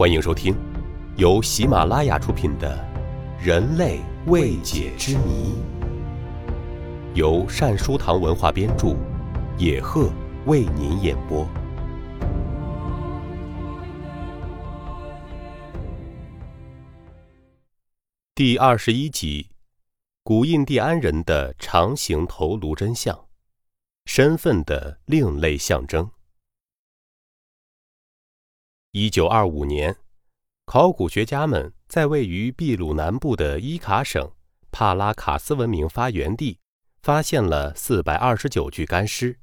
欢迎收听由喜马拉雅出品的《人类未解之谜》，由善书堂文化编著，野鹤为您演播。第二十一集：古印第安人的长形头颅真相，身份的另类象征。一九二五年，考古学家们在位于秘鲁南部的伊卡省帕拉卡斯文明发源地，发现了四百二十九具干尸，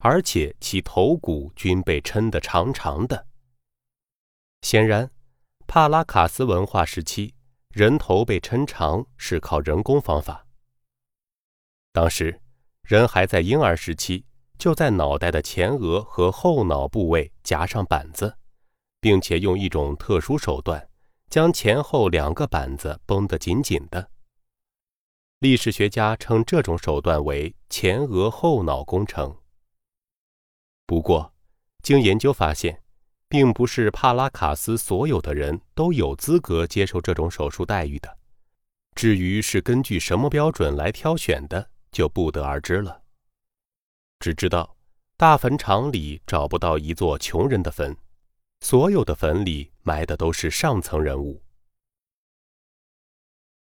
而且其头骨均被抻得长长的。显然，帕拉卡斯文化时期人头被抻长是靠人工方法。当时，人还在婴儿时期，就在脑袋的前额和后脑部位夹上板子。并且用一种特殊手段，将前后两个板子绷得紧紧的。历史学家称这种手段为前额后脑工程。不过，经研究发现，并不是帕拉卡斯所有的人都有资格接受这种手术待遇的。至于是根据什么标准来挑选的，就不得而知了。只知道，大坟场里找不到一座穷人的坟。所有的坟里埋的都是上层人物。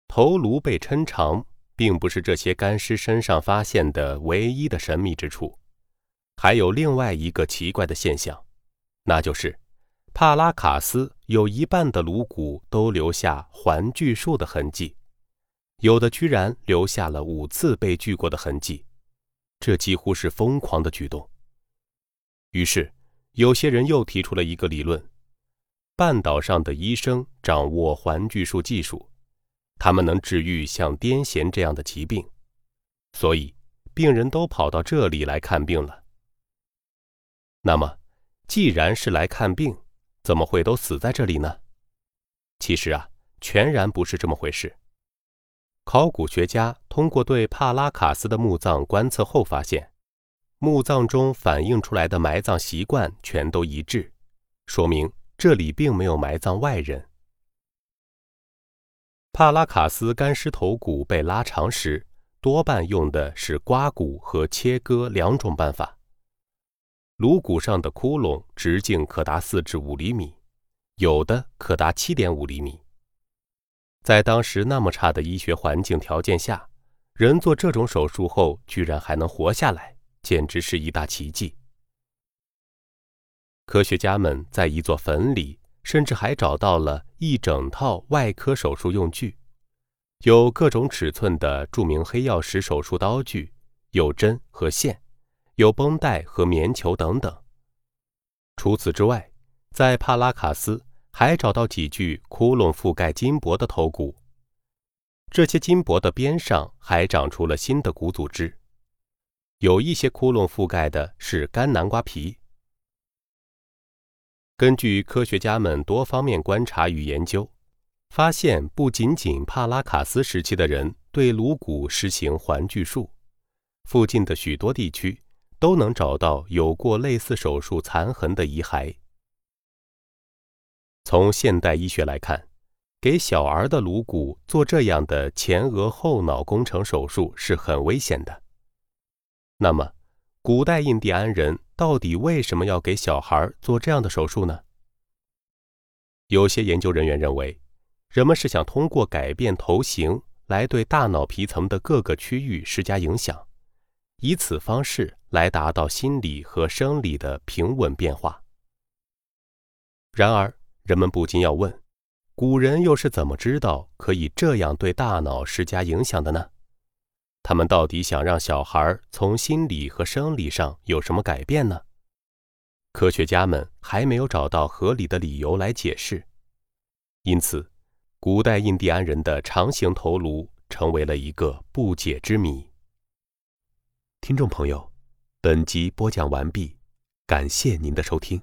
头颅被抻长，并不是这些干尸身上发现的唯一的神秘之处，还有另外一个奇怪的现象，那就是帕拉卡斯有一半的颅骨都留下环锯术的痕迹，有的居然留下了五次被锯过的痕迹，这几乎是疯狂的举动。于是。有些人又提出了一个理论：半岛上的医生掌握环锯术技术，他们能治愈像癫痫这样的疾病，所以病人都跑到这里来看病了。那么，既然是来看病，怎么会都死在这里呢？其实啊，全然不是这么回事。考古学家通过对帕拉卡斯的墓葬观测后发现。墓葬中反映出来的埋葬习惯全都一致，说明这里并没有埋葬外人。帕拉卡斯干尸头骨被拉长时，多半用的是刮骨和切割两种办法。颅骨上的窟窿直径可达四至五厘米，有的可达七点五厘米。在当时那么差的医学环境条件下，人做这种手术后居然还能活下来。简直是一大奇迹。科学家们在一座坟里，甚至还找到了一整套外科手术用具，有各种尺寸的著名黑曜石手术刀具，有针和线，有绷带和棉球等等。除此之外，在帕拉卡斯还找到几具窟窿覆盖金箔的头骨，这些金箔的边上还长出了新的骨组织。有一些窟窿覆盖的是干南瓜皮。根据科学家们多方面观察与研究，发现不仅仅帕拉卡斯时期的人对颅骨实行环锯术，附近的许多地区都能找到有过类似手术残痕的遗骸。从现代医学来看，给小儿的颅骨做这样的前额后脑工程手术是很危险的。那么，古代印第安人到底为什么要给小孩做这样的手术呢？有些研究人员认为，人们是想通过改变头型来对大脑皮层的各个区域施加影响，以此方式来达到心理和生理的平稳变化。然而，人们不禁要问：古人又是怎么知道可以这样对大脑施加影响的呢？他们到底想让小孩从心理和生理上有什么改变呢？科学家们还没有找到合理的理由来解释，因此，古代印第安人的长形头颅成为了一个不解之谜。听众朋友，本集播讲完毕，感谢您的收听。